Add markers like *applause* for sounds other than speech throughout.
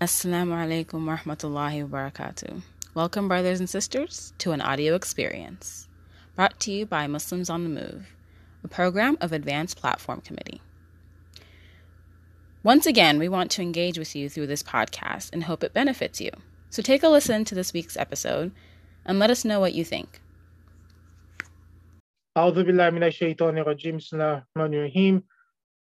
Assalamu alaikum wa rahmatullahi wa barakatuh. Welcome, brothers and sisters, to an audio experience brought to you by Muslims on the Move, a program of Advanced Platform Committee. Once again, we want to engage with you through this podcast and hope it benefits you. So take a listen to this week's episode and let us know what you think. أعوذ بالله من الشيطان الرجيم بسم الله الرحمن الرحيم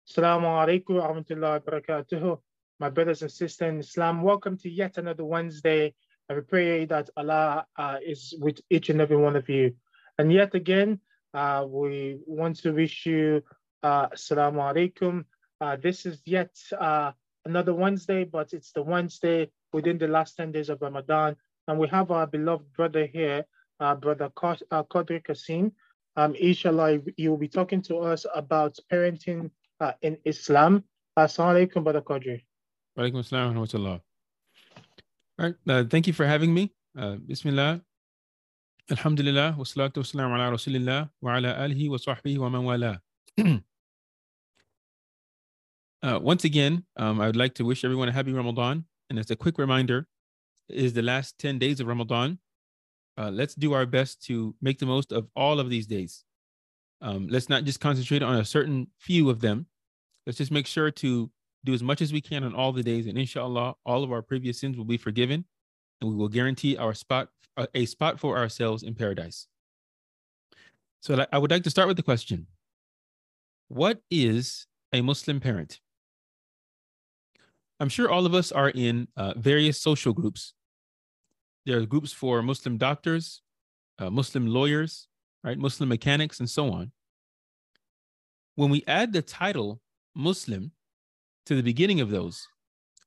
السلام عليكم ورحمة الله وبركاته My brothers and sisters in Islam, welcome to yet another Wednesday. I pray that Allah uh, is with each and every one of you. And yet again, uh, we want to wish you uh, Assalamu alaikum. Uh, this is yet uh, another Wednesday, but it's the Wednesday within the last 10 days of Ramadan. And we have our beloved brother here, uh, Brother Quadri Kazeem. Um, inshallah, you will be talking to us about parenting uh, in Islam. Assalamu alaikum, Brother Quadri. Walaikum assalam wa rahmatullah. All right, uh, thank you for having me. Uh, Bismillah. Alhamdulillah, wa salatu wa salam ala rasulillah wa ala alihi wa sahbihi wa man wala. *clears throat* uh, once again, um, I would like to wish everyone a happy Ramadan. And as a quick reminder, is the last 10 days of Ramadan. Uh, let's do our best to make the most of all of these days. Um, let's not just concentrate on a certain few of them. Let's just make sure to do as much as we can on all the days, and inshallah, all of our previous sins will be forgiven, and we will guarantee our spot a spot for ourselves in paradise. So I would like to start with the question: What is a Muslim parent? I'm sure all of us are in uh, various social groups. There are groups for Muslim doctors, uh, Muslim lawyers, right, Muslim mechanics, and so on. When we add the title Muslim to the beginning of those,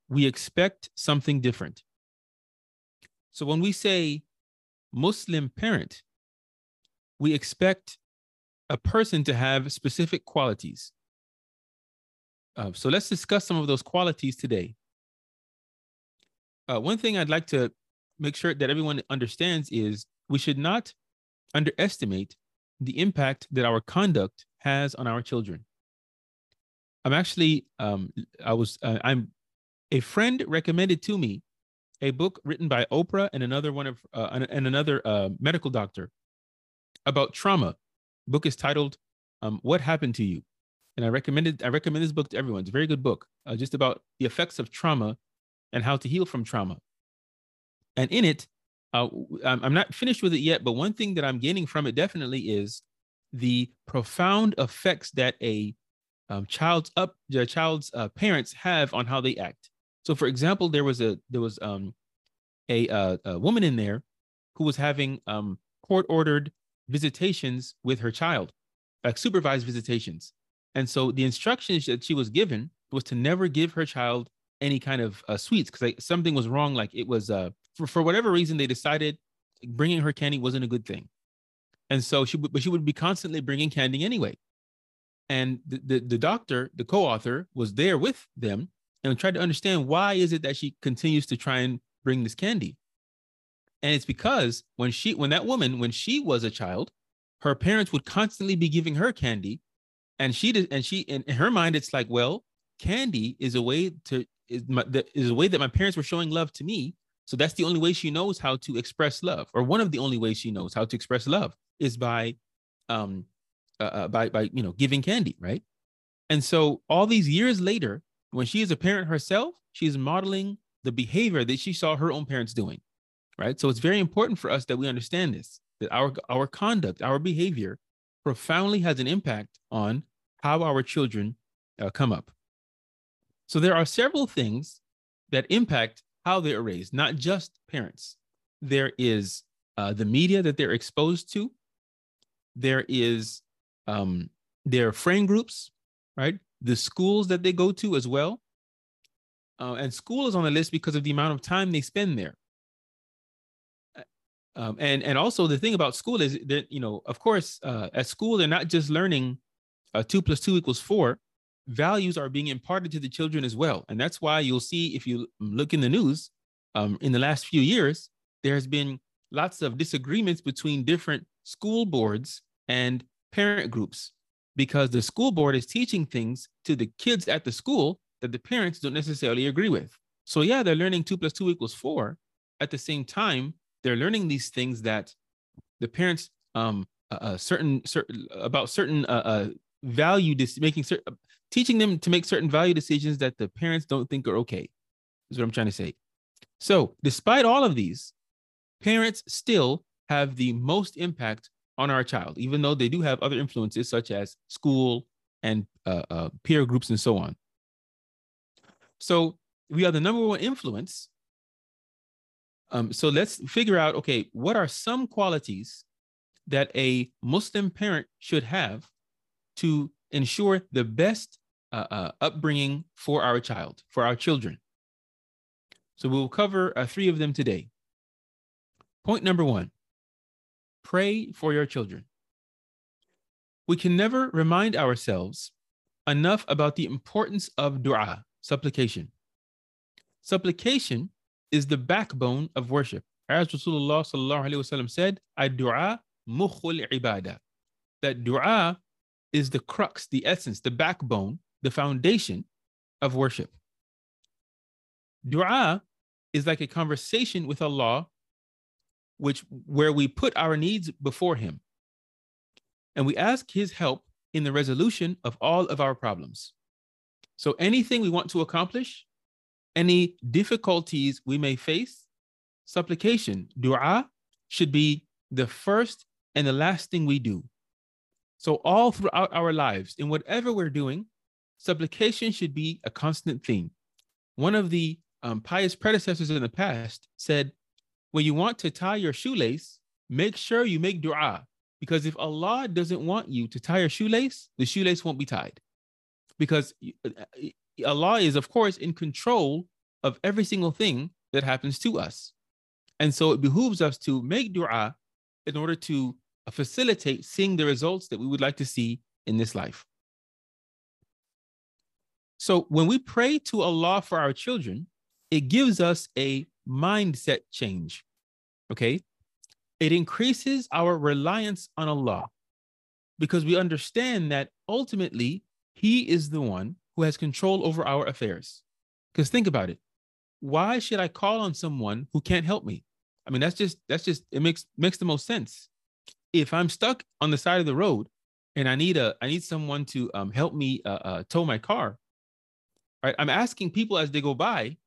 we expect something different. So when we say Muslim parent, we expect a person to have specific qualities. Uh, so let's discuss some of those qualities today. Uh, one thing I'd like to make sure that everyone understands is we should not underestimate the impact that our conduct has on our children. I'm actually um, I was uh, I'm a friend recommended to me a book written by Oprah and another one of uh, and another uh, medical doctor about trauma. book is titled um, "What Happened to You," and I recommended I recommend this book to everyone. It's a very good book, uh, just about the effects of trauma and how to heal from trauma. And in it, uh, I'm not finished with it yet, but one thing that I'm gaining from it definitely is the profound effects that a um, child's up the child's uh, parents have on how they act. So, for example, there was a there was um, a, uh, a woman in there who was having um, court ordered visitations with her child, like supervised visitations. And so the instructions that she was given was to never give her child any kind of uh, sweets because like, something was wrong. Like it was uh, for for whatever reason they decided bringing her candy wasn't a good thing, and so she but she would be constantly bringing candy anyway and the, the, the doctor the co-author was there with them and tried to understand why is it that she continues to try and bring this candy. And it's because when she when that woman when she was a child her parents would constantly be giving her candy. And she did and she in her mind it's like well candy is a way to is, my, is a way that my parents were showing love to me. So that's the only way she knows how to express love or one of the only ways she knows how to express love is by um uh, uh, by by you know giving candy, right? And so all these years later, when she is a parent herself, she is modeling the behavior that she saw her own parents doing, right? So it's very important for us that we understand this that our our conduct, our behavior, profoundly has an impact on how our children uh, come up. So there are several things that impact how they are raised, not just parents. There is uh, the media that they're exposed to. There is um, their friend groups, right? The schools that they go to as well. Uh, and school is on the list because of the amount of time they spend there. Uh, um, and and also the thing about school is that you know, of course, uh, at school they're not just learning uh, two plus two equals four. Values are being imparted to the children as well, and that's why you'll see if you look in the news um, in the last few years, there has been lots of disagreements between different school boards and parent groups because the school board is teaching things to the kids at the school that the parents don't necessarily agree with. So yeah, they're learning two plus two equals four. At the same time, they're learning these things that the parents um uh, certain certain about certain uh, uh value dis- making certain teaching them to make certain value decisions that the parents don't think are okay. Is what I'm trying to say. So, despite all of these, parents still have the most impact on our child, even though they do have other influences such as school and uh, uh, peer groups and so on. So, we are the number one influence. Um, so, let's figure out okay, what are some qualities that a Muslim parent should have to ensure the best uh, uh, upbringing for our child, for our children. So we'll cover uh, three of them today. Point number one pray for your children. We can never remind ourselves enough about the importance of dua, supplication. Supplication is the backbone of worship. As Rasulullah said, "Ad-du'a mukhul ibadah." That dua is the crux, the essence, the backbone, the foundation of worship. Dua is like a conversation with Allah, which where we put our needs before Him, and we ask His help in the resolution of all of our problems. So anything we want to accomplish, any difficulties we may face, supplication, dua, should be the first and the last thing we do. So, all throughout our lives, in whatever we're doing, supplication should be a constant thing One of the um, pious predecessors in the past said, when you want to tie your shoelace, make sure you make dua. Because if Allah doesn't want you to tie your shoelace, the shoelace won't be tied. Because uh, uh, Allah is, of course, in control of every single thing that happens to us. And so it behooves us to make dua in order to facilitate seeing the results that we would like to see in this life. So when we pray to Allah for our children, it gives us a mindset change. Okay. It increases our reliance on Allah because we understand that ultimately He is the one who has control over our affairs. Because think about it. Why should I call on someone who can't help me? I mean, that's just, that's just, it makes, makes the most sense if I'm stuck on the side of the road and I need a I need someone to um, help me uh, uh, tow my car, right? I'm asking people as they go by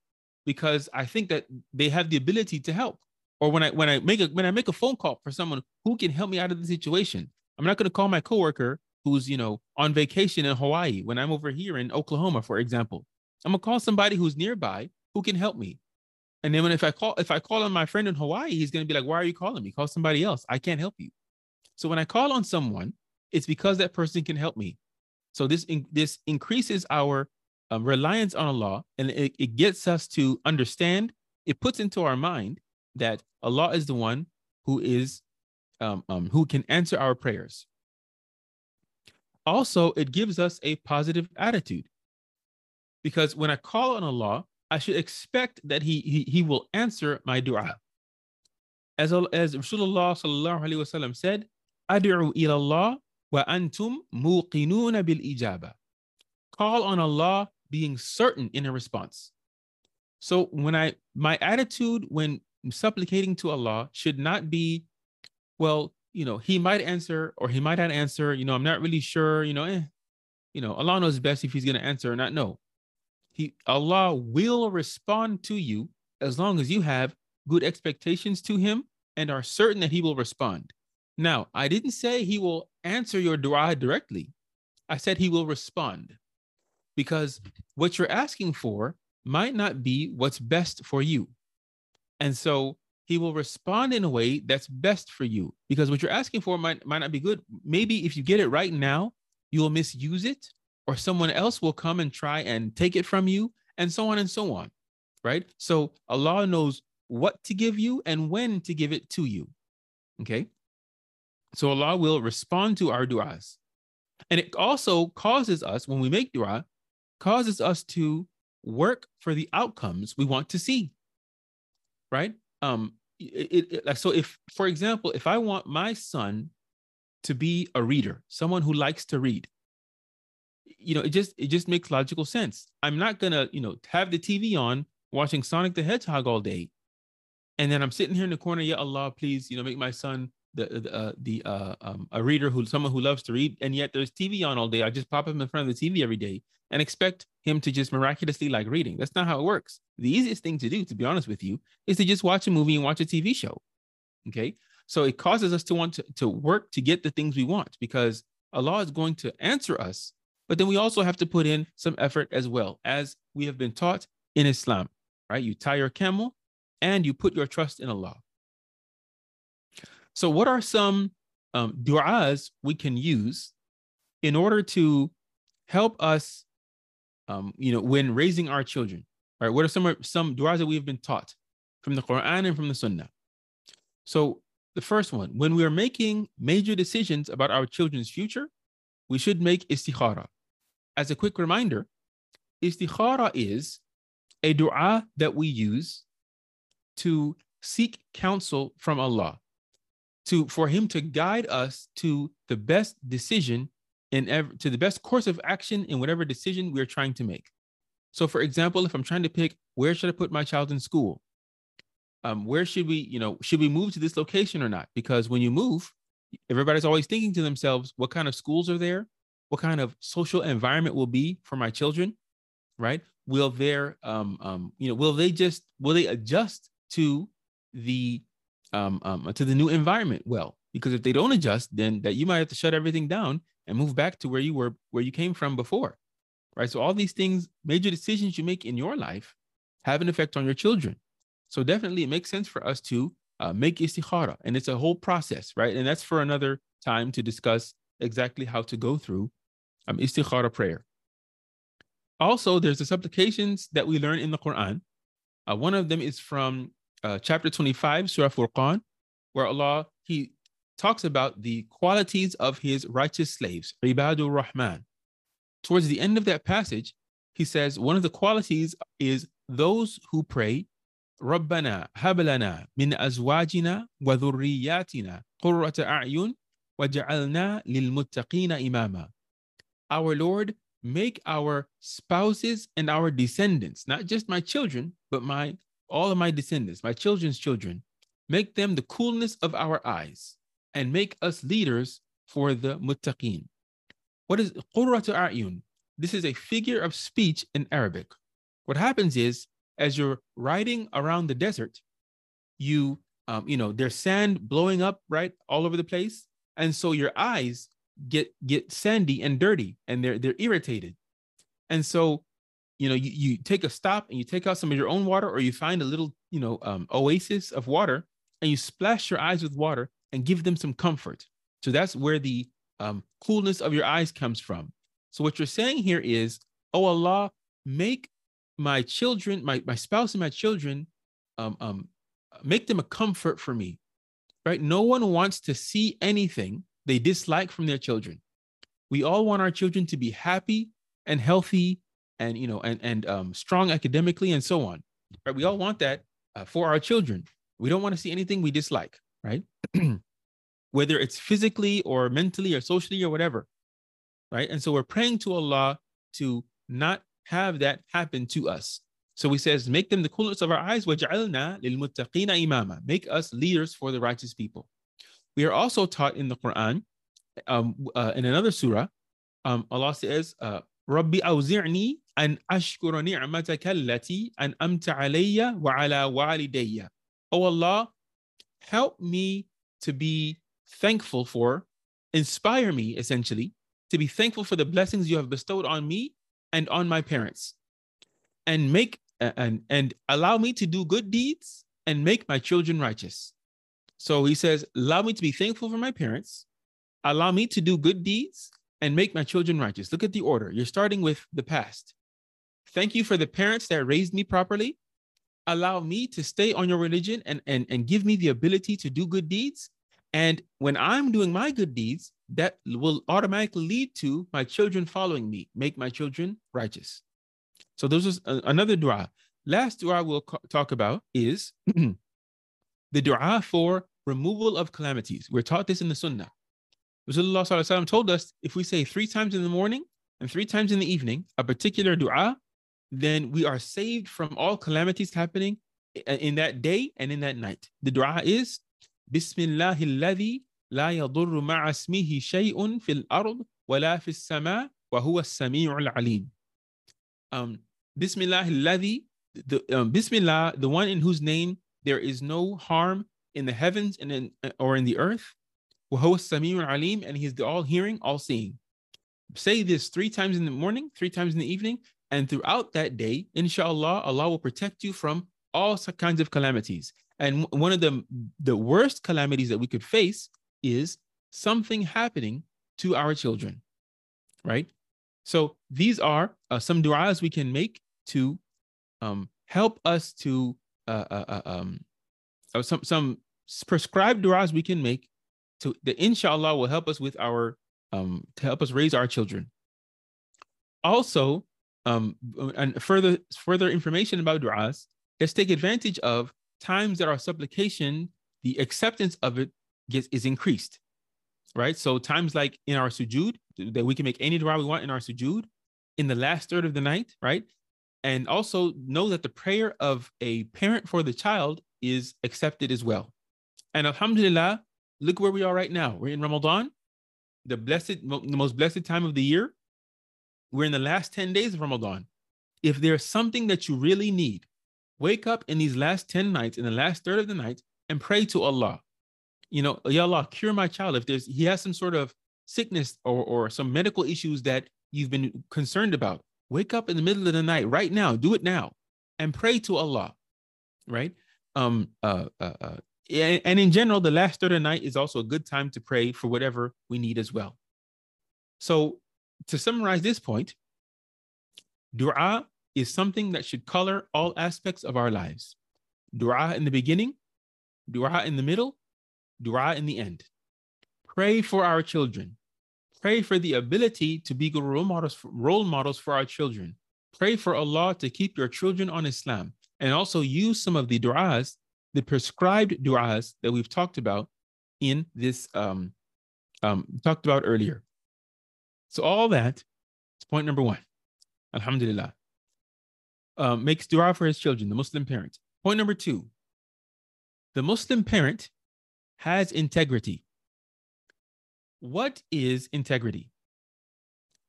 because I think that they have the ability to help. Or when I when I make a when I make a phone call for someone who can help me out of the situation, I'm not going to call my coworker who's you know on vacation in Hawaii when I'm over here in Oklahoma, for example. I'm gonna call somebody who's nearby who can help me. And then when if I call if I call on my friend in Hawaii, he's gonna be like, "Why are you calling me? Call somebody else. I can't help you." So when I call on someone, it's because that person can help me. So this in, this increases our um, reliance on Allah, and it, it gets us to understand. It puts into our mind that Allah is the one who is um, um, who can answer our prayers. Also, it gives us a positive attitude because when I call on Allah, I should expect that He He, he will answer my du'a. As as Rasulullah sallallahu alaihi wasallam said, Ad'u ila Allah wa antum muqinuna bil ijaba. Call on Allah being certain in a response. So when I my attitude when supplicating to Allah should not be, well, you know, he might answer or he might not answer. You know, I'm not really sure. You know, eh, you know, Allah knows best if He's going to answer or not. No, He Allah will respond to you as long as you have good expectations to Him and are certain that He will respond. Now, I didn't say he will answer your dua directly. I said he will respond because what you're asking for might not be what's best for you. And so he will respond in a way that's best for you because what you're asking for might, might not be good. Maybe if you get it right now, you will misuse it, or someone else will come and try and take it from you, and so on and so on. Right. So Allah knows what to give you and when to give it to you. Okay. So Allah will respond to our du'as. And it also causes us, when we make dua, causes us to work for the outcomes we want to see. Right? Um, it, it, so if, for example, if I want my son to be a reader, someone who likes to read, you know, it just it just makes logical sense. I'm not gonna, you know, have the TV on watching Sonic the Hedgehog all day. And then I'm sitting here in the corner, yeah, Allah, please, you know, make my son the the, uh, the uh, um, a reader who someone who loves to read, and yet there's TV on all day. I just pop him in front of the TV every day and expect him to just miraculously like reading. That's not how it works. The easiest thing to do, to be honest with you, is to just watch a movie and watch a TV show. Okay, so it causes us to want to, to work to get the things we want because Allah is going to answer us, but then we also have to put in some effort as well, as we have been taught in Islam. Right, you tie your camel and you put your trust in Allah. So, what are some um, du'as we can use in order to help us, um, you know, when raising our children? Right? What are some some du'as that we have been taught from the Quran and from the Sunnah? So, the first one, when we are making major decisions about our children's future, we should make istikhara. As a quick reminder, istikhara is a dua that we use to seek counsel from Allah to for him to guide us to the best decision in ever to the best course of action in whatever decision we're trying to make. So for example, if I'm trying to pick where should I put my child in school? Um, where should we, you know, should we move to this location or not? Because when you move, everybody's always thinking to themselves, what kind of schools are there? What kind of social environment will be for my children? Right? Will there, um, um, you know, will they just will they adjust to the um, um, to the new environment well. Because if they don't adjust, then that you might have to shut everything down and move back to where you were, where you came from before, right? So all these things, major decisions you make in your life, have an effect on your children. So definitely, it makes sense for us to uh, make istikhara, and it's a whole process, right? And that's for another time to discuss exactly how to go through um, istikhara prayer. Also, there's the supplications that we learn in the Quran. Uh, one of them is from uh, chapter 25, Surah Furqan, where Allah He talks about the qualities of His righteous slaves, Ibadur Rahman. Towards the end of that passage, He says one of the qualities is those who pray, Rabbana hablana min azwajina wa dhurriyatina qurrata a'yun waj'alna lil muttaqina imama. Our Lord, make our spouses and our descendants, not just my children, but my all of my descendants, my children's children, make them the coolness of our eyes, and make us leaders for the muttaqin. What is qurratu a'yun? This is a figure of speech in Arabic. What happens is, as you're riding around the desert, you, um, you know, there's sand blowing up right all over the place, and so your eyes get get sandy and dirty, and they're they're irritated, and so you know you, you take a stop and you take out some of your own water or you find a little you know um, oasis of water and you splash your eyes with water and give them some comfort. So that's where the um, coolness of your eyes comes from. So what you're saying here is oh allah make my children my, my spouse and my children um, um, make them a comfort for me. Right? No one wants to see anything they dislike from their children. We all want our children to be happy and healthy and you know and and um, strong academically and so on right? We all want that uh, for our children. We don't want to see anything we dislike right? *clears throat* Whether it's physically or mentally or socially or whatever right? And so we're praying to allah to not have that happen to us. So he says make them the coolest of our eyes imama. Make us leaders for the righteous people. We are also taught in the quran um, uh, in another surah um, allah says uh, ربي أوزعني أن أشكر نعمتك التي أنعمت علي وعلى والدي. Oh Allah, help me to be thankful for, inspire me essentially, to be thankful for the blessings you have bestowed on me and on my parents. And make and and allow me to do good deeds and make my children righteous. So he says, allow me to be thankful for my parents, allow me to do good deeds and make my children righteous. Look at the order. You're starting with the past. Thank you for the parents that raised me properly. Allow me to stay on your religion and, and, and give me the ability to do good deeds. And when I'm doing my good deeds, that will automatically lead to my children following me, make my children righteous. So, this is another dua. Last dua we'll talk about is *clears throat* the dua for removal of calamities. We're taught this in the Sunnah. Rasulullah told us if we say three times in the morning and three times in the evening a particular dua, then we are saved from all calamities happening in that day and in that night. The dua is Bismillah alladhi la yadurru ma'a ismihi shay'un fil ard wala fis sama wa huwa as-sami'ul alim. Um, Bismillah alladhi the um, Bismillah, the one in whose name there is no harm in the heavens and in or in the earth. وهو السميع alim, and he's the all-hearing, all-seeing. Say this three times in the morning, three times in the evening, and throughout that day, inshallah, Allah will protect you from all kinds of calamities. And one of the, the worst calamities that we could face is something happening to our children, right? So these are uh, some du'as we can make to um, help us to uh, uh, uh um, uh, some some prescribed du'as we can make to the inshallah will help us with our um, to help us raise our children. Also, um, and further further information about du'as, let's take advantage of times that our supplication, the acceptance of it gets is increased. Right. So times like in our sujud, that we can make any dua we want in our sujud in the last third of the night, right? And also know that the prayer of a parent for the child is accepted as well. And alhamdulillah, look where we are right now. We're in Ramadan, the blessed, the most blessed time of the year. We're in the last 10 days of Ramadan. If there's something that you really need, wake up in these last 10 nights, in the last third of the night, and pray to Allah. You know, Ya Allah, cure my child. If there's he has some sort of sickness or, or some medical issues that you've been concerned about, wake up in the middle of the night right now. Do it now and pray to Allah. Right? Um, uh, uh, uh, and in general, the last third of the night is also a good time to pray for whatever we need as well. So, to summarize this point, dua is something that should color all aspects of our lives. Dua in the beginning, dua in the middle, dua in the end. Pray for our children. Pray for the ability to be good role models, role models for our children. Pray for Allah to keep your children on Islam and also use some of the du'as, the prescribed du'as that we've talked about in this, um, um, talked about earlier. So all that is point number one. Alhamdulillah. Um, makes dua for his children, the Muslim parent. Point number two, the Muslim parent has integrity. What is integrity?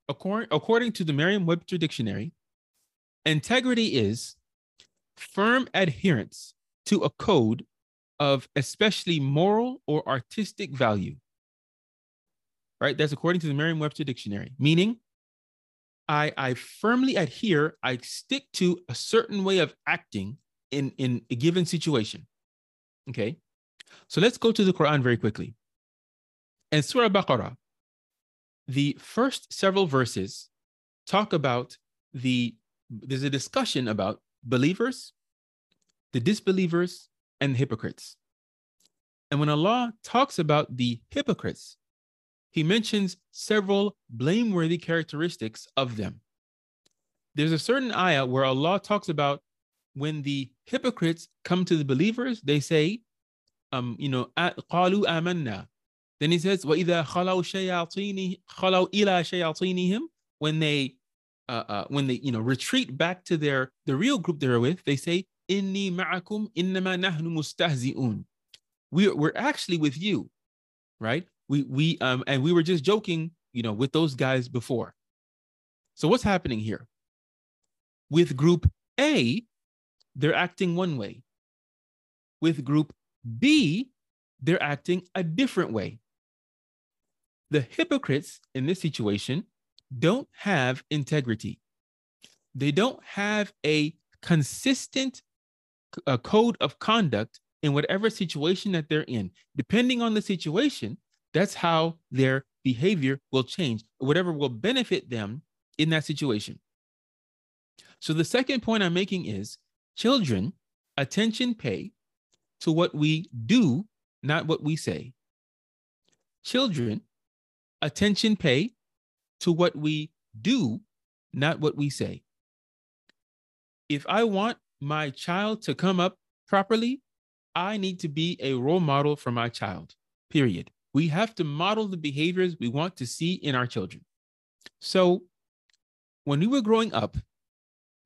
According, according to the Merriam Webster Dictionary, integrity is firm adherence to a code of especially moral or artistic value. Right? That's according to the Merriam Webster Dictionary, meaning I, I firmly adhere, I stick to a certain way of acting in, in a given situation. Okay. So let's go to the Quran very quickly. And Surah Baqarah, the first several verses talk about the, there's a discussion about believers, the disbelievers, and hypocrites. And when Allah talks about the hypocrites, he mentions several blameworthy characteristics of them. There's a certain ayah where Allah talks about when the hypocrites come to the believers, they say, um, you know, قالوا آمنا. Then he says, وَإِذَا خَلَوْا شَيَاطِينِ خَلَوْا إِلَى شَيَاطِينِهِمْ When they, uh, uh, when they, you know, retreat back to their, the real group they're with, they say, inni ma'akum innama nahnu mustahzi'un. We we're actually with you, right? We, we, um, and we were just joking, you know, with those guys before. So what's happening here? With group A, they're acting one way. With group B, they're acting a different way. The hypocrites in this situation don't have integrity. They don't have a consistent a code of conduct in whatever situation that they're in. Depending on the situation, that's how their behavior will change, whatever will benefit them in that situation. So the second point I'm making is children, attention pay to what we do, not what we say. Children, attention pay to what we do, not what we say. If I want my child to come up properly, I need to be a role model for my child, period. We have to model the behaviors we want to see in our children. So, when we were growing up,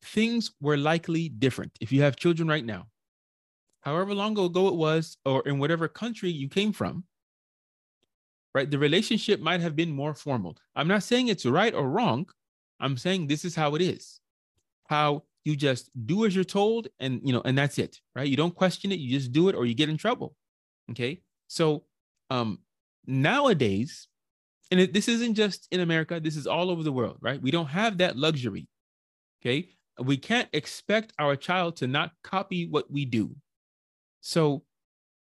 things were likely different. If you have children right now, however long ago it was, or in whatever country you came from, right? The relationship might have been more formal. I'm not saying it's right or wrong. I'm saying this is how it is. How you just do as you're told and you know and that's it, right? You don't question it, you just do it or you get in trouble. Okay? So um nowadays and it, this isn't just in America, this is all over the world, right? We don't have that luxury. Okay? We can't expect our child to not copy what we do. So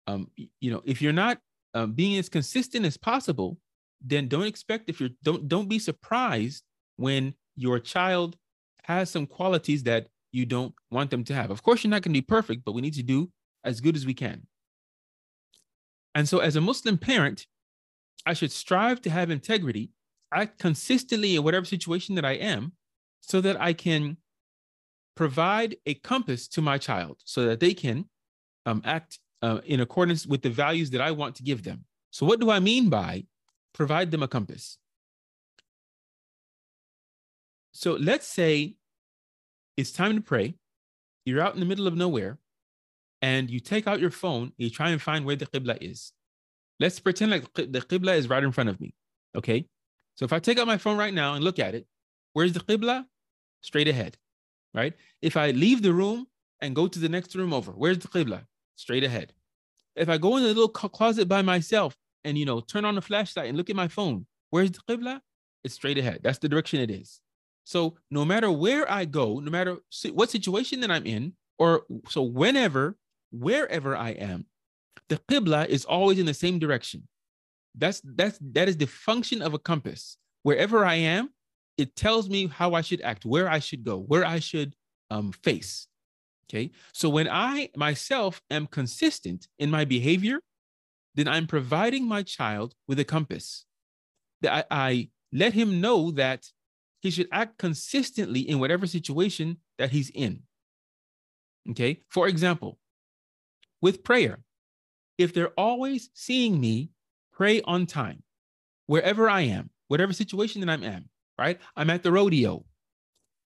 um you know, if you're not um, being as consistent as possible, then don't expect if you're don't don't be surprised when your child has some qualities that you don't want them to have. Of course, you're not going to be perfect, but we need to do as good as we can. And so, as a Muslim parent, I should strive to have integrity, act consistently in whatever situation that I am, so that I can provide a compass to my child so that they can um, act uh, in accordance with the values that I want to give them. So, what do I mean by provide them a compass? So, let's say it's time to pray. You're out in the middle of nowhere and you take out your phone you try and find where the Qibla is. Let's pretend like the Qibla is right in front of me. Okay. So, if I take out my phone right now and look at it, where's the Qibla? Straight ahead. Right. If I leave the room and go to the next room over, where's the Qibla? straight ahead. If I go in a little closet by myself and you know turn on the flashlight and look at my phone, where's the qibla? It's straight ahead. That's the direction it is. So no matter where I go, no matter what situation that I'm in, or so whenever, wherever I am, the qibla is always in the same direction. That's that's that is the function of a compass. Wherever I am, it tells me how I should act, where I should go, where I should um, face. Okay. So when I myself am consistent in my behavior, then I'm providing my child with a compass. That I, I let him know that he should act consistently in whatever situation that he's in. Okay. For example, with prayer, if they're always seeing me pray on time, wherever I am, whatever situation that I'm in, right? I'm at the rodeo,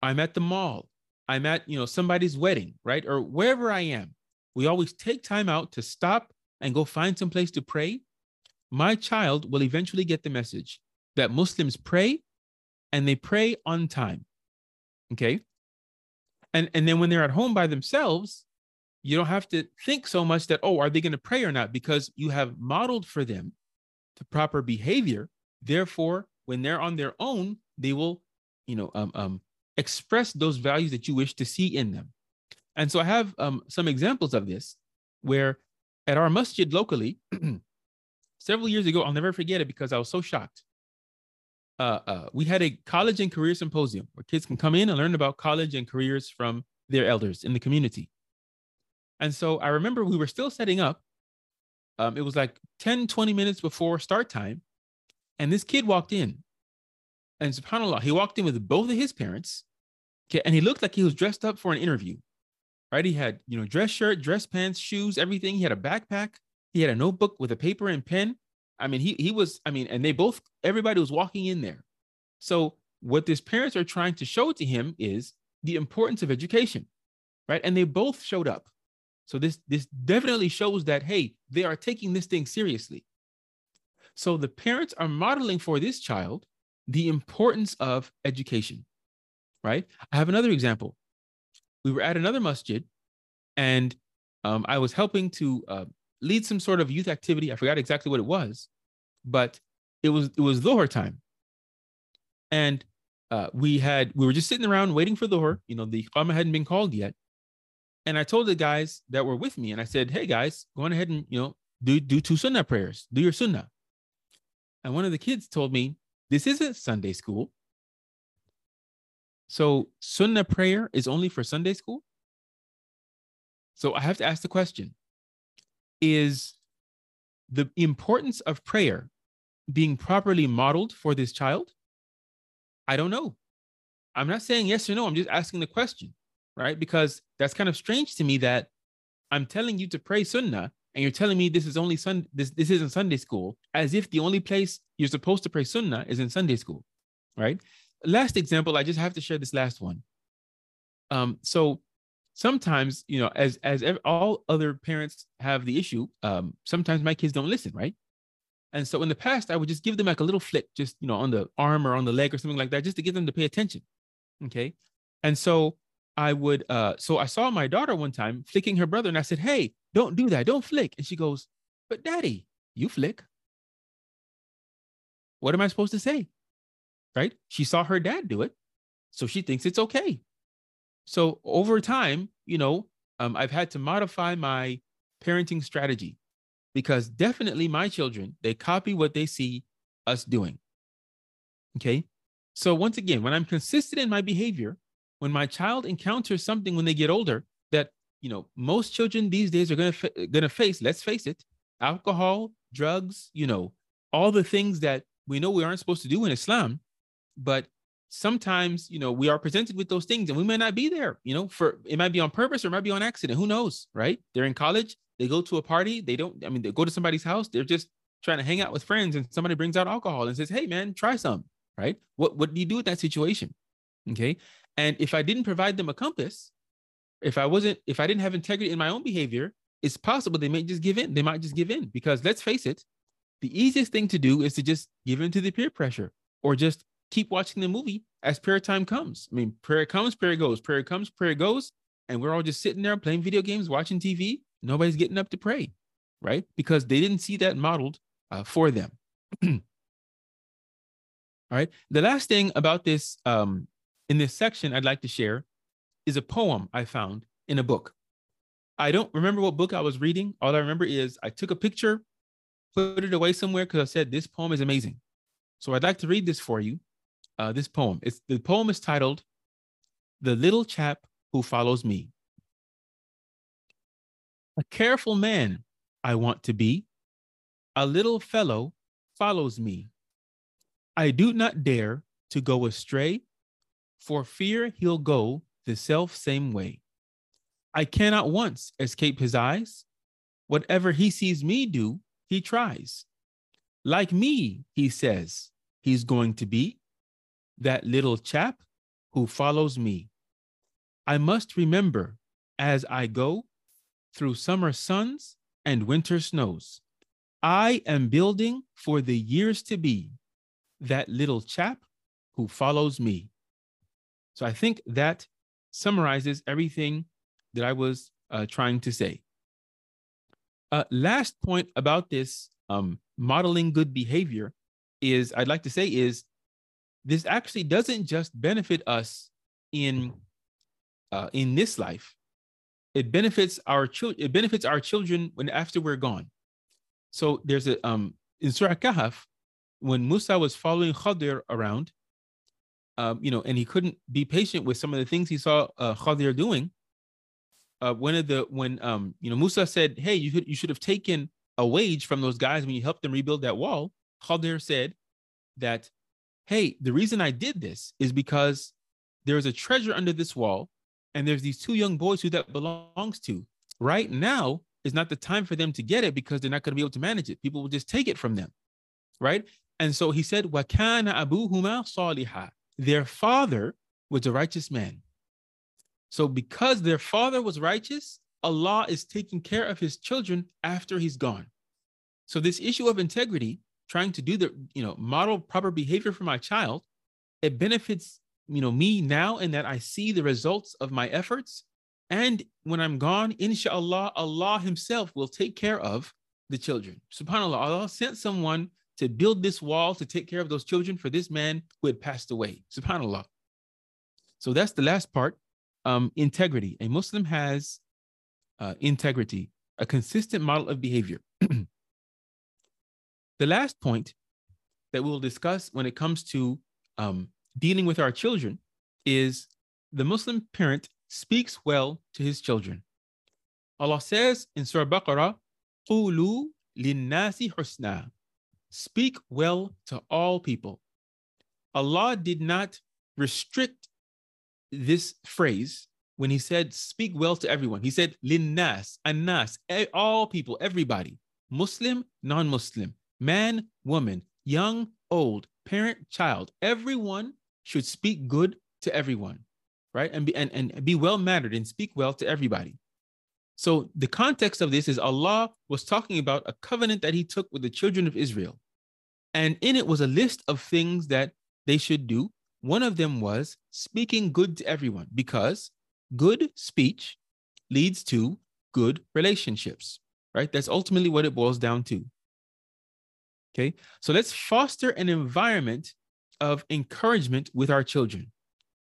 I'm at the mall, I'm at, you know, somebody's wedding, right? Or wherever I am, we always take time out to stop and go find some place to pray. My child will eventually get the message that Muslims pray and they pray on time. Okay? And and then when they're at home by themselves, you don't have to think so much that oh, are they going to pray or not because you have modeled for them the proper behavior. Therefore, when they're on their own, they will, you know, um, um, express those values that you wish to see in them. And so I have um, some examples of this where at our masjid locally, *clears throat* several years ago, I'll never forget it because I was so shocked. Uh, uh, we had a college and career symposium where kids can come in and learn about college and careers from their elders in the community. And so I remember we were still setting up. Um, it was like 10, 20 minutes before start time. And this kid walked in and subhanAllah, he walked in with both of his parents. Okay, and he looked like he was dressed up for an interview. Right? He had, you know, dress shirt, dress pants, shoes, everything. He had a backpack. He had a notebook with a paper and pen. I mean, he he was, I mean, and they both, everybody was walking in there. So what his parents are trying to show to him is the importance of education. Right. And they both showed up. So this this definitely shows that hey, they are taking this thing seriously. So the parents are modeling for this child the importance of education, right? I have another example. We were at another masjid and um, I was helping to uh, lead some sort of youth activity. I forgot exactly what it was, but it was it was Dhuhr time. And uh, we had we were just sitting around waiting for Dhuhr. You know, the Qama hadn't been called yet. And I told the guys that were with me, and I said, "Hey guys, go on ahead and you know do do two sunnah prayers, do your sunnah." And one of the kids told me, this isn't Sunday school. So Sunnah prayer is only for Sunday school? So I have to ask the question Is the importance of prayer being properly modeled for this child? I don't know. I'm not saying yes or no. I'm just asking the question, right? Because that's kind of strange to me that I'm telling you to pray Sunnah and you're telling me this is only Sun this this isn't Sunday school, as if the only place you're supposed to pray Sunnah is in Sunday school, right? Last example, I just have to share this last one. Um, so sometimes, you know, as as all other parents have the issue, um, sometimes my kids don't listen, right? And so in the past, I would just give them like a little flick, just you know, on the arm or on the leg or something like that, just to get them to pay attention. Okay. And so I would uh so I saw my daughter one time flicking her brother, and I said, Hey, don't do that, don't flick. And she goes, But daddy, you flick. What am I supposed to say? Right? She saw her dad do it. So she thinks it's okay. So over time, you know, um, I've had to modify my parenting strategy because definitely my children, they copy what they see us doing. Okay. So once again, when I'm consistent in my behavior, when my child encounters something when they get older that, you know, most children these days are going to fa- going to face, let's face it, alcohol, drugs, you know, all the things that we know we aren't supposed to do in Islam, but sometimes you know we are presented with those things and we may not be there you know for it might be on purpose or it might be on accident who knows right? They're in college they go to a party they don't i mean they go to somebody's house they're just trying to hang out with friends and somebody brings out alcohol and says hey man try some right? What what do you do with that situation? Okay? And if i didn't provide them a compass if i wasn't if i didn't have integrity in my own behavior it's possible they may just give in they might just give in because let's face it the easiest thing to do is to just give in to the peer pressure or just keep watching the movie as prayer time comes. I mean, prayer comes, prayer goes, prayer comes, prayer goes. And we're all just sitting there playing video games, watching TV. Nobody's getting up to pray, right? Because they didn't see that modeled uh, for them. *clears throat* all right. The last thing about this um, in this section I'd like to share is a poem I found in a book. I don't remember what book I was reading. All I remember is I took a picture, put it away somewhere because I said, This poem is amazing. So I'd like to read this for you uh, this poem. It's the poem is titled "The Little Chap Who Follows Me." A careful man I want to be. A little fellow follows me. I do not dare to go astray, for fear he'll go the self same way. I cannot once escape his eyes. Whatever he sees me do, he tries. Like me, he says, he's going to be that little chap who follows me. I must remember as I go through summer suns and winter snows, I am building for the years to be that little chap who follows me. So I think that summarizes everything that I was uh, trying to say. Uh, last point about this um, modeling good behavior is I'd like to say is this actually doesn't just benefit us in uh, in this life. It benefits our children. It benefits our children when after we're gone. So there's a um in Surah Kahf when Musa was following Khadir around, um, you know, and he couldn't be patient with some of the things he saw uh, Khadir doing. Uh, one of the when um you know Musa said, "Hey, you you should have taken a wage from those guys when you helped them rebuild that wall." Khadir said that hey, the reason I did this is because there's a treasure under this wall, and there's these two young boys who that belongs to. Right now is not the time for them to get it because they're not going to be able to manage it. People will just take it from them, right? And so he said, "Wakana abuhuma saliha." Their father was a righteous man. So because their father was righteous, Allah is taking care of his children after he's gone. So this issue of integrity trying to do the you know model proper behavior for my child it benefits you know me now in that i see the results of my efforts. And when i'm gone inshallah allah himself will take care of the children. Subhanallah allah sent someone to build this wall to take care of those children for this man who had passed away. Subhanallah. So that's the last part. Um, integrity. A muslim has uh, integrity a consistent model of behavior *clears throat* The last point that we'll discuss when it comes to um, dealing with our children is the Muslim parent speaks well to his children. Allah says in Surah Baqarah, قُولُوا لِلنَّاسِ حُسْنًا Speak well to all people. Allah did not restrict this phrase when he said speak well to everyone. He said linnas, annas, all people, everybody, Muslim, non-Muslim man, woman, young, old, parent, child, everyone should speak good to everyone, right? And be and, and be well mannered and speak well to everybody. So the context of this is Allah was talking about a covenant that he took with the children of Israel. And in it was a list of things that they should do. One of them was speaking good to everyone because good speech leads to good relationships, right? That's ultimately what it boils down to. Okay, so let's foster an environment of encouragement with our children.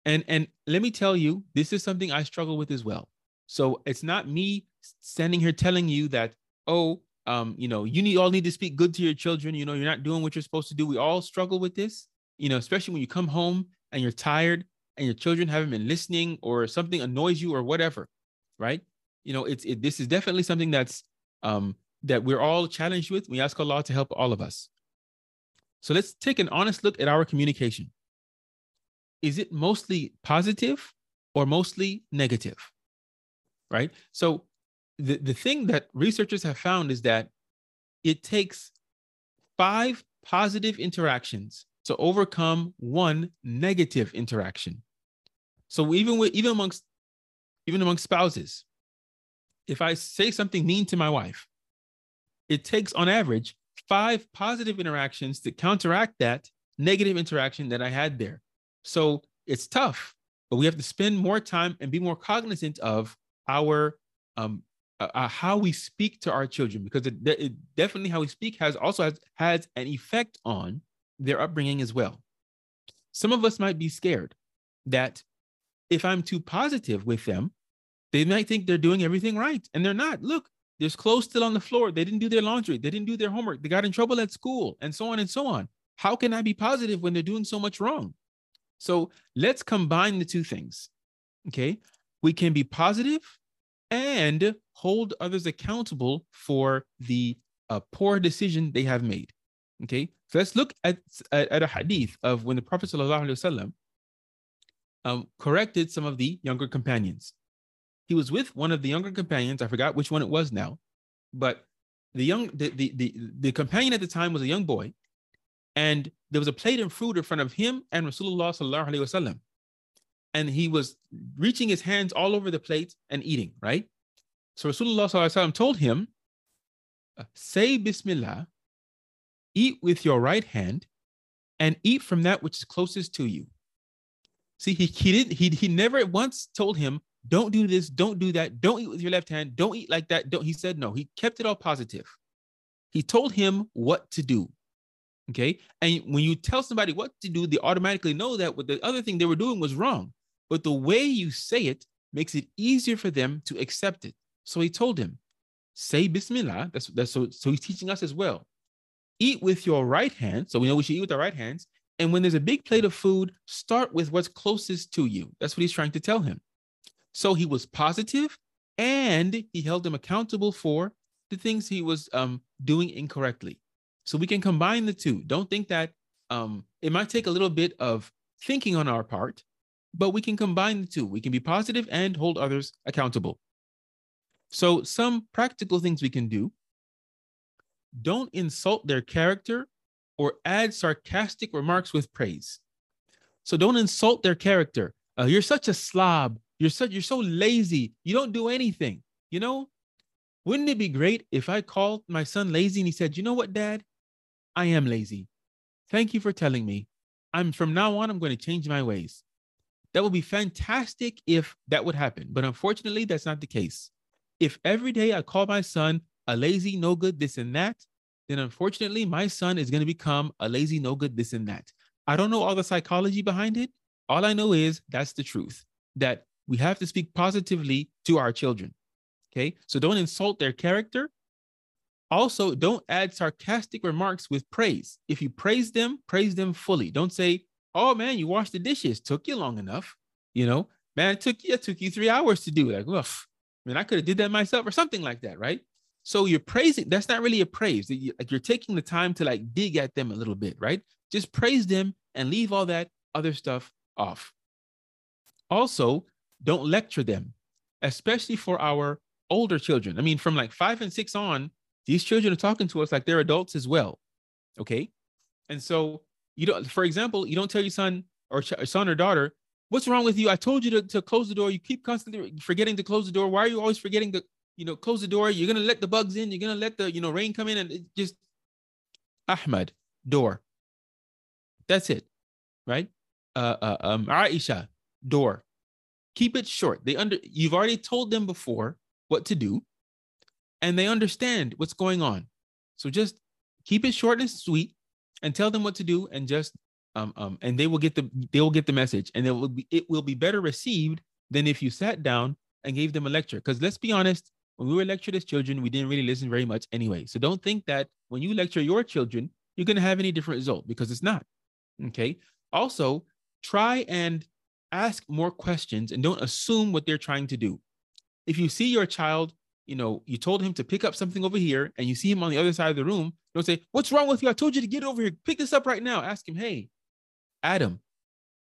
And, and let me tell you, this is something I struggle with as well. So it's not me standing here telling you that, oh, um, you know, you need all need to speak good to your children. You know, you're not doing what you're supposed to do. We all struggle with this, you know, especially when you come home and you're tired and your children haven't been listening or something annoys you or whatever, right? You know, it's it, this is definitely something that's um that we're all challenged with. We ask Allah to help all of us. So let's take an honest look at our communication. Is it mostly positive or mostly negative? Right? So the, the thing that researchers have found is that it takes five positive interactions to overcome one negative interaction. So even with even amongst even amongst spouses, if I say something mean to my wife, it takes on average five positive interactions to counteract that negative interaction that I had there. So it's tough, but we have to spend more time and be more cognizant of our um, uh, uh, how we speak to our children because it, it definitely how we speak has also has, has an effect on their upbringing as well. Some of us might be scared that if I'm too positive with them, they might think they're doing everything right and they're not. Look, there's clothes still on the floor. They didn't do their laundry. They didn't do their homework. They got in trouble at school and so on and so on. How can I be positive when they're doing so much wrong? So let's combine the two things. Okay. We can be positive and hold others accountable for the uh, poor decision they have made. Okay. So let's look at, at, a hadith of when the Prophet ﷺ, um, corrected some of the younger companions he was with one of the younger companions. I forgot which one it was now, but the young the the the, the companion at the time was a young boy, and there was a plate of fruit in front of him and Rasulullah sallallahu alaihi wasallam, and he was reaching his hands all over the plate and eating. Right, so Rasulullah sallallahu alaihi wasallam told him, uh, "Say Bismillah, eat with your right hand, and eat from that which is closest to you." See, he he didn't he he never once told him don't do this, don't do that, don't eat with your left hand, don't eat like that. Don't. He said no. He kept it all positive. He told him what to do. Okay. And when you tell somebody what to do, they automatically know that what the other thing they were doing was wrong. But the way you say it makes it easier for them to accept it. So he told him, say Bismillah. That's that's so so he's teaching us as well. Eat with your right hand. So we know we should eat with our right hands. And when there's a big plate of food, start with what's closest to you. That's what he's trying to tell him. So he was positive and he held them accountable for the things he was um, doing incorrectly. So we can combine the two. Don't think that um, it might take a little bit of thinking on our part, but we can combine the two. We can be positive and hold others accountable. So, some practical things we can do don't insult their character or add sarcastic remarks with praise. So, don't insult their character. Uh, you're such a slob. You're so you're so lazy. You don't do anything. You know, wouldn't it be great if I called my son lazy and he said, "You know what, Dad? I am lazy. Thank you for telling me. I'm from now on. I'm going to change my ways." That would be fantastic if that would happen. But unfortunately, that's not the case. If every day I call my son a lazy, no good, this and that, then unfortunately, my son is going to become a lazy, no good, this and that. I don't know all the psychology behind it. All I know is that's the truth that we have to speak positively to our children. Okay. So don't insult their character. Also, don't add sarcastic remarks with praise. If you praise them, praise them fully. Don't say, oh man, you washed the dishes. Took you long enough. You know, man, it took you, it took you three hours to do. Like, well, I mean, I could have did that myself or something like that, right? So you're praising, that's not really a praise. Like you're taking the time to like dig at them a little bit, right? Just praise them and leave all that other stuff off. Also, don't lecture them, especially for our older children. I mean, from like five and six on, these children are talking to us like they're adults as well. Okay. And so, you don't, for example, you don't tell your son or ch- son or daughter, What's wrong with you? I told you to, to close the door. You keep constantly forgetting to close the door. Why are you always forgetting to, you know, close the door? You're gonna let the bugs in. You're gonna let the, you know, rain come in and just Ahmad, door. That's it. Right? Uh, uh um Aisha, door. Keep it short. They under you've already told them before what to do, and they understand what's going on. So just keep it short and sweet and tell them what to do and just um, um, and they will get the they will get the message and it will be it will be better received than if you sat down and gave them a lecture because let's be honest when we were lectured as children we didn't really listen very much anyway so don't think that when you lecture your children you're going to have any different result because it's not okay also try and ask more questions and don't assume what they're trying to do if you see your child you know, you told him to pick up something over here and you see him on the other side of the room, don't say, What's wrong with you? I told you to get over here. Pick this up right now. Ask him, Hey, Adam,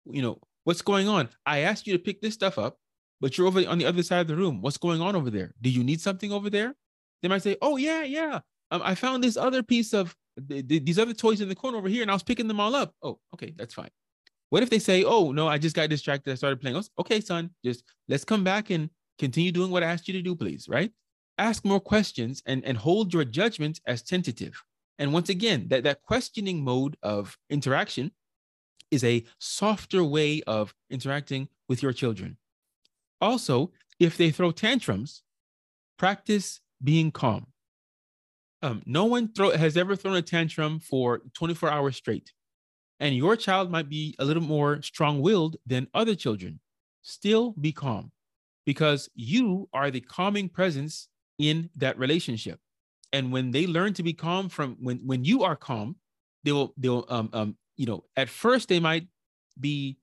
you know, what's going on? I asked you to pick this stuff up, but you're over on the other side of the room. What's going on over there? Do you need something over there? They might say, Oh, yeah, yeah. Um, I found this other piece of th- th- these other toys in the corner over here and I was picking them all up. Oh, okay, that's fine. What if they say, Oh, no, I just got distracted. I started playing. Okay, son, just let's come back and continue doing what I asked you to do, please. Right ask more questions and, and hold your judgment as tentative. And once again, that, that questioning mode of interaction is a softer way of interacting with your children. Also, if they throw tantrums, practice being calm. Um, no one throw, has ever thrown a tantrum for 24 hours straight. And your child might be a little more strong willed than other children. Still be calm because you are the calming presence in that relationship. And when they learn to be calm from when when you are calm, they will they'll um um you know at first they might be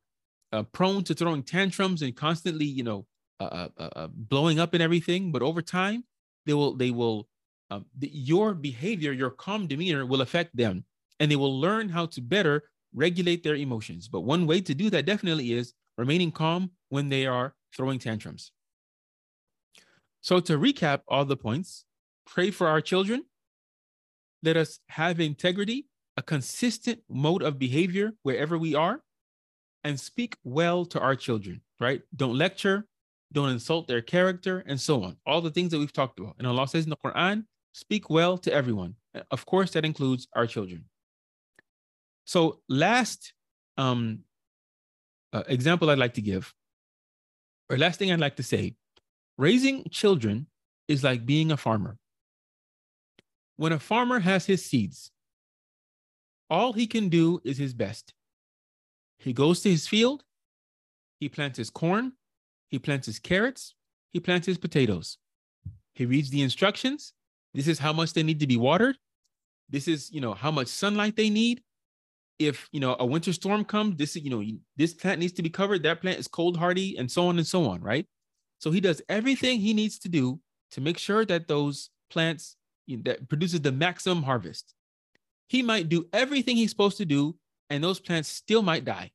uh, prone to throwing tantrums and constantly you know uh, uh, uh, blowing up and everything, but over time they will they will um, the, your behavior, your calm demeanor will affect them, and they will learn how to better regulate their emotions. But one way to do that definitely is remaining calm when they are throwing tantrums. So, to recap all the points, pray for our children. Let us have integrity, a consistent mode of behavior wherever we are, and speak well to our children, right? Don't lecture, don't insult their character, and so on. All the things that we've talked about. And Allah says in the Quran, speak well to everyone. Of course, that includes our children. So, last um, uh, example I'd like to give, or last thing I'd like to say Raising children is like being a farmer. When a farmer has his seeds, all he can do is his best. He goes to his field, he plants his corn, he plants his carrots, he plants his potatoes. He reads the instructions. This is how much they need to be watered. This is, you know, how much sunlight they need. If, you know, a winter storm comes, this is, you know, this plant needs to be covered. That plant is cold hardy and so on and so on, right? So he does everything he needs to do to make sure that those plants you know, that produces the maximum harvest. He might do everything he's supposed to do, and those plants still might die.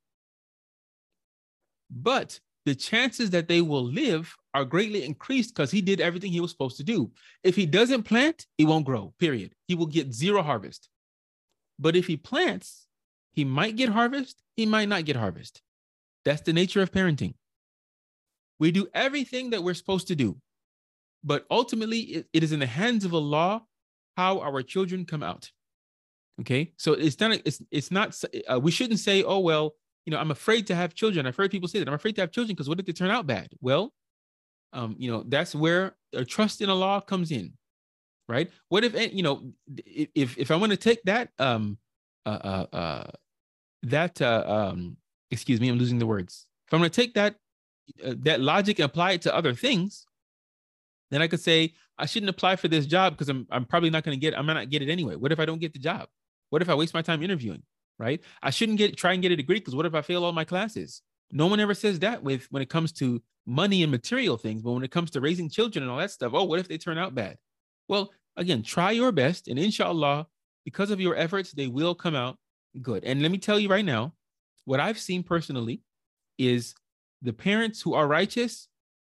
But the chances that they will live are greatly increased because he did everything he was supposed to do. If he doesn't plant, it won't grow, period. He will get zero harvest. But if he plants, he might get harvest, he might not get harvest. That's the nature of parenting. We do everything that we're supposed to do, but ultimately it, it is in the hands of Allah how our children come out. Okay, so it's not it's it's not uh, we shouldn't say oh well you know I'm afraid to have children. I've heard people say that I'm afraid to have children because what if they turn out bad? Well, um, you know that's where a trust in Allah comes in, right? What if you know if if I want to take that um uh uh, uh that uh, um excuse me I'm losing the words. If I'm going to take that uh, that logic and apply it to other things, then I could say I shouldn't apply for this job because I'm I'm probably not going to get I might not get it anyway. What if I don't get the job? What if I waste my time interviewing? Right? I shouldn't get try and get a degree because what if I fail all my classes? No one ever says that with when it comes to money and material things, but when it comes to raising children and all that stuff, oh, what if they turn out bad? Well, again, try your best, and inshallah, because of your efforts, they will come out good. And let me tell you right now, what I've seen personally is the parents who are righteous,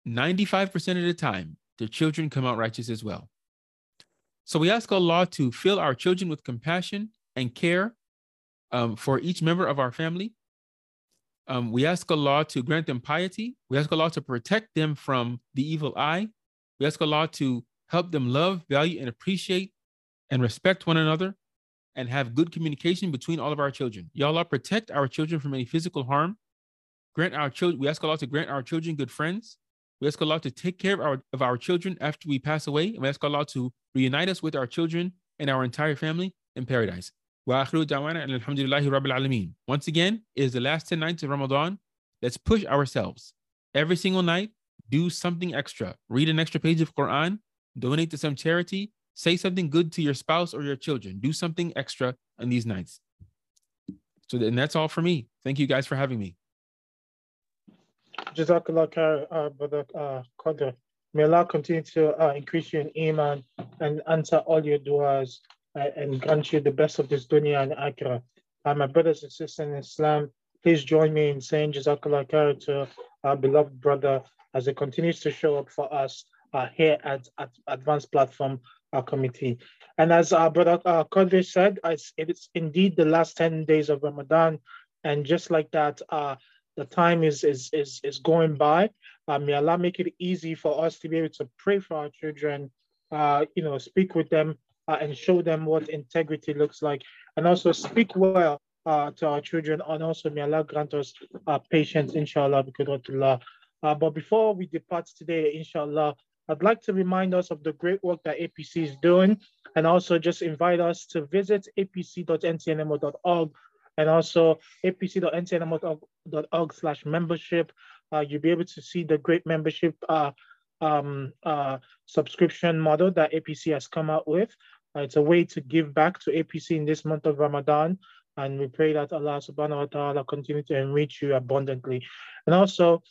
95% of the time, their children come out righteous as well. So we ask Allah to fill our children with compassion and care um, for each member of our family. Um, we ask Allah to grant them piety. We ask Allah to protect them from the evil eye. We ask Allah to help them love, value, and appreciate and respect one another and have good communication between all of our children. Ya Allah, protect our children from any physical harm. Grant our children, we ask Allah to grant our children good friends. We ask Allah to take care of our, of our children after we pass away. And we ask Allah to reunite us with our children and our entire family in paradise. Once again, it is the last 10 nights of Ramadan. Let's push ourselves. Every single night, do something extra. Read an extra page of Quran, donate to some charity, say something good to your spouse or your children. Do something extra on these nights. So then that's all for me. Thank you guys for having me. Jazakallah khair, uh, Brother uh, Quadri. May Allah continue to uh, increase you in Iman and answer all your du'as uh, and grant you the best of this dunya and akhirah. Uh, my brothers and sisters in Islam, please join me in saying Jazakallah khair to our beloved brother as he continues to show up for us uh, here at, at Advanced Platform uh, Committee. And as our brother uh, said, it's indeed the last 10 days of Ramadan. And just like that, uh, the time is is is is going by. Uh, may Allah make it easy for us to be able to pray for our children, uh, you know, speak with them uh, and show them what integrity looks like, and also speak well uh, to our children, and also may Allah grant us uh, patience, inshallah, because Allah. Uh, but before we depart today, inshallah, I'd like to remind us of the great work that APC is doing, and also just invite us to visit apc.ncnmo.org and also apc.ncnmo.org slash membership. Uh, you'll be able to see the great membership uh, um, uh, subscription model that APC has come out with. Uh, it's a way to give back to APC in this month of Ramadan. And we pray that Allah subhanahu wa ta'ala continue to enrich you abundantly. And also,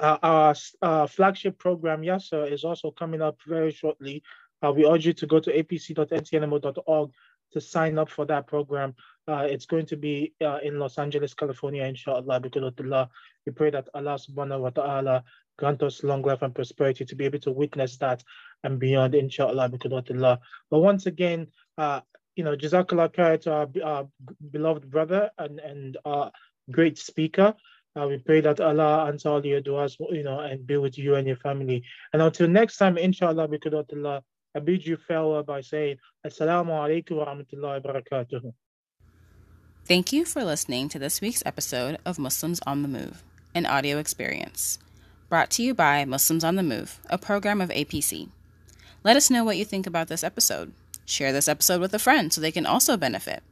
uh, our uh, flagship program, YASR, is also coming up very shortly. Uh, we urge you to go to apc.ncnmo.org to sign up for that program. Uh, it's going to be uh, in Los Angeles, California, inshallah, because Allah. We pray that Allah subhanahu wa ta'ala grant us long life and prosperity to be able to witness that and beyond, inshallah, because Allah. But once again, uh, you know, Jazakallah khair to our, beloved brother and, and great speaker. Uh, we pray that Allah answer all your du'as, you know, and be with you and your family. And until next time, inshallah, because of Allah, I bid you farewell by saying, Assalamu alaikum wa rahmatullahi wa barakatuh. Thank you for listening to this week's episode of Muslims on the Move, an audio experience. Brought to you by Muslims on the Move, a program of APC. Let us know what you think about this episode. Share this episode with a friend so they can also benefit.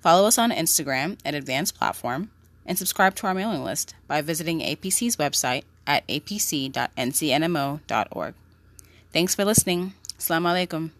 Follow us on Instagram at Advanced Platform and subscribe to our mailing list by visiting APC's website at apc.ncnmo.org. Thanks for listening. Assalamu alaikum.